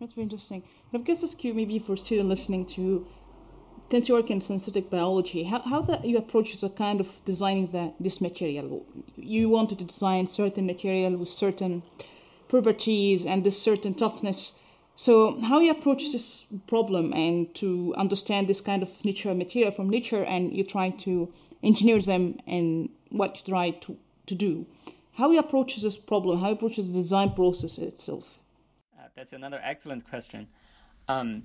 That's very interesting. And I guess this cue maybe for a student listening to since you work in synthetic biology, how, how that you approach is a kind of designing the, this material? You wanted to design certain material with certain properties and this certain toughness. So how you approach this problem and to understand this kind of nature material from nature and you try to engineer them and what you try to, to do. How you approach this problem, how you approach the design process itself? That's another excellent question. Um,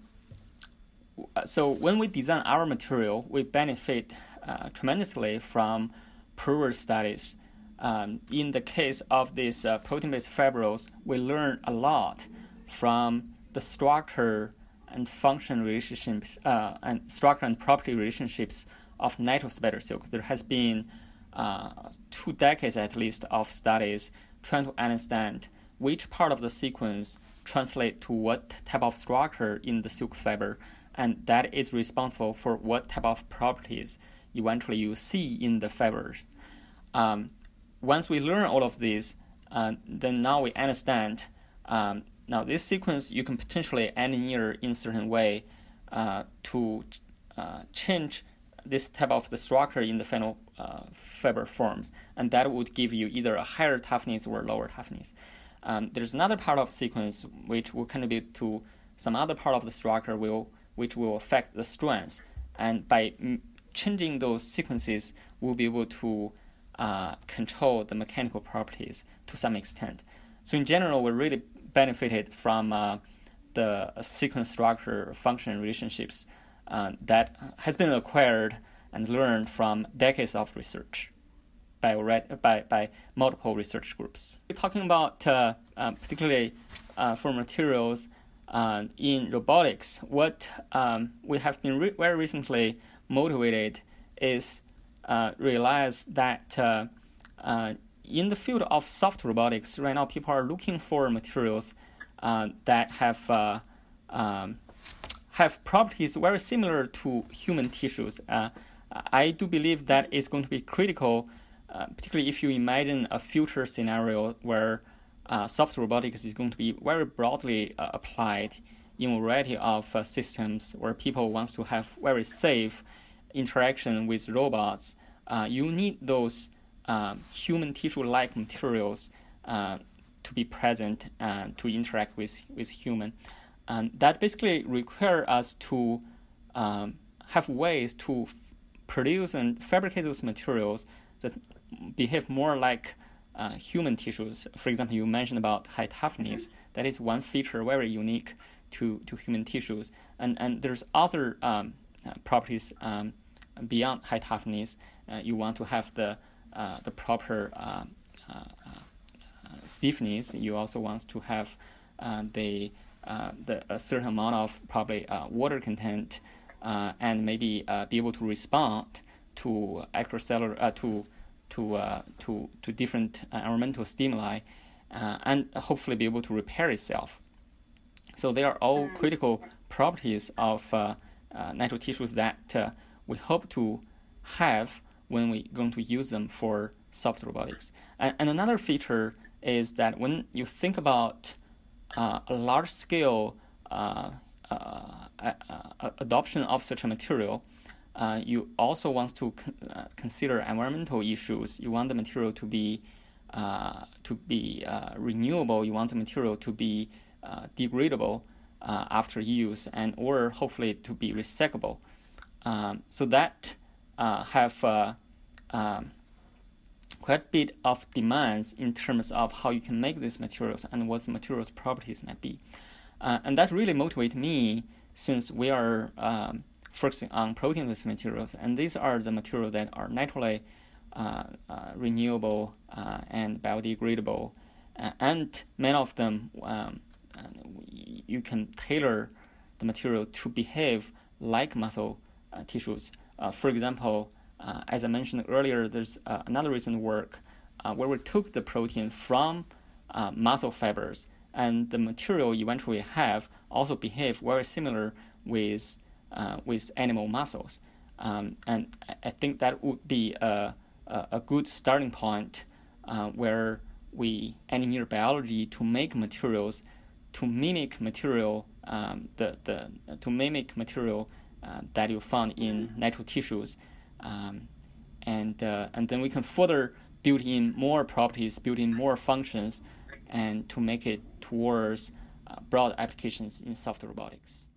so when we design our material, we benefit uh, tremendously from previous studies. Um, in the case of these uh, protein-based fibrils, we learn a lot from the structure and function relationships uh, and structure and property relationships of natural spider silk. There has been uh, two decades at least of studies trying to understand which part of the sequence translate to what type of structure in the silk fiber and that is responsible for what type of properties eventually you see in the fibers. Um, once we learn all of this, uh, then now we understand. Um, now this sequence you can potentially engineer in certain way uh, to uh, change this type of the structure in the final uh, fiber forms, and that would give you either a higher toughness or lower toughness. Um, there's another part of sequence which will contribute to some other part of the structure will which will affect the strength. And by m- changing those sequences, we'll be able to uh, control the mechanical properties to some extent. So in general, we're really benefited from uh, the sequence structure function relationships uh, that has been acquired and learned from decades of research by, by, by multiple research groups. We're talking about uh, uh, particularly uh, for materials uh, in robotics, what um, we have been re- very recently motivated is uh, realize that uh, in the field of soft robotics, right now people are looking for materials that have um, have properties very similar to human tissues. I do believe that is going to be critical, particularly if you imagine a future scenario where uh, soft robotics is going to be very broadly uh, applied in a variety of uh, systems where people want to have very safe interaction with robots. Uh, you need those um, human tissue-like materials uh, to be present and to interact with, with human. And that basically require us to um, have ways to f- produce and fabricate those materials that behave more like uh, human tissues. For example, you mentioned about high toughness. That is one feature very unique to, to human tissues. And, and there's other um, uh, properties um, beyond high toughness. Uh, you want to have the, uh, the proper uh, uh, stiffness. You also want to have the, the a certain amount of probably water content and maybe be able to respond to extracellular to to uh, to to different uh, environmental stimuli, uh, and hopefully be able to repair itself. So they are all critical properties of uh, uh, natural tissues that uh, we hope to have when we're going to use them for soft robotics. And, and another feature is that when you think about a large scale adoption of such a material, uh, you also want to con- uh, consider environmental issues. You want the material to be uh, to be uh, renewable. You want the material to be uh, degradable after use, and or hopefully to be recyclable. Um, so that have um, quite a bit of demands in terms of how you can make these materials and what the materials properties might be. and that really motivates me since we are um, focusing on protein-based materials, and these are the materials that are naturally uh, uh, renewable uh, and biodegradable, and many of them um, you can tailor the material to behave like muscle uh, tissues. Uh, for example, as I mentioned earlier, there's another recent work where we took the protein from muscle fibers, and the material eventually have also behave very similar with uh, with animal muscles. Um, and I think that would be a, a, good starting point uh, where we engineer biology to make materials to mimic material um, the the to mimic material uh, that you found in natural tissues, um, and uh, and then we can further build in more properties, build in more functions, and to make it towards uh, broad applications in soft robotics.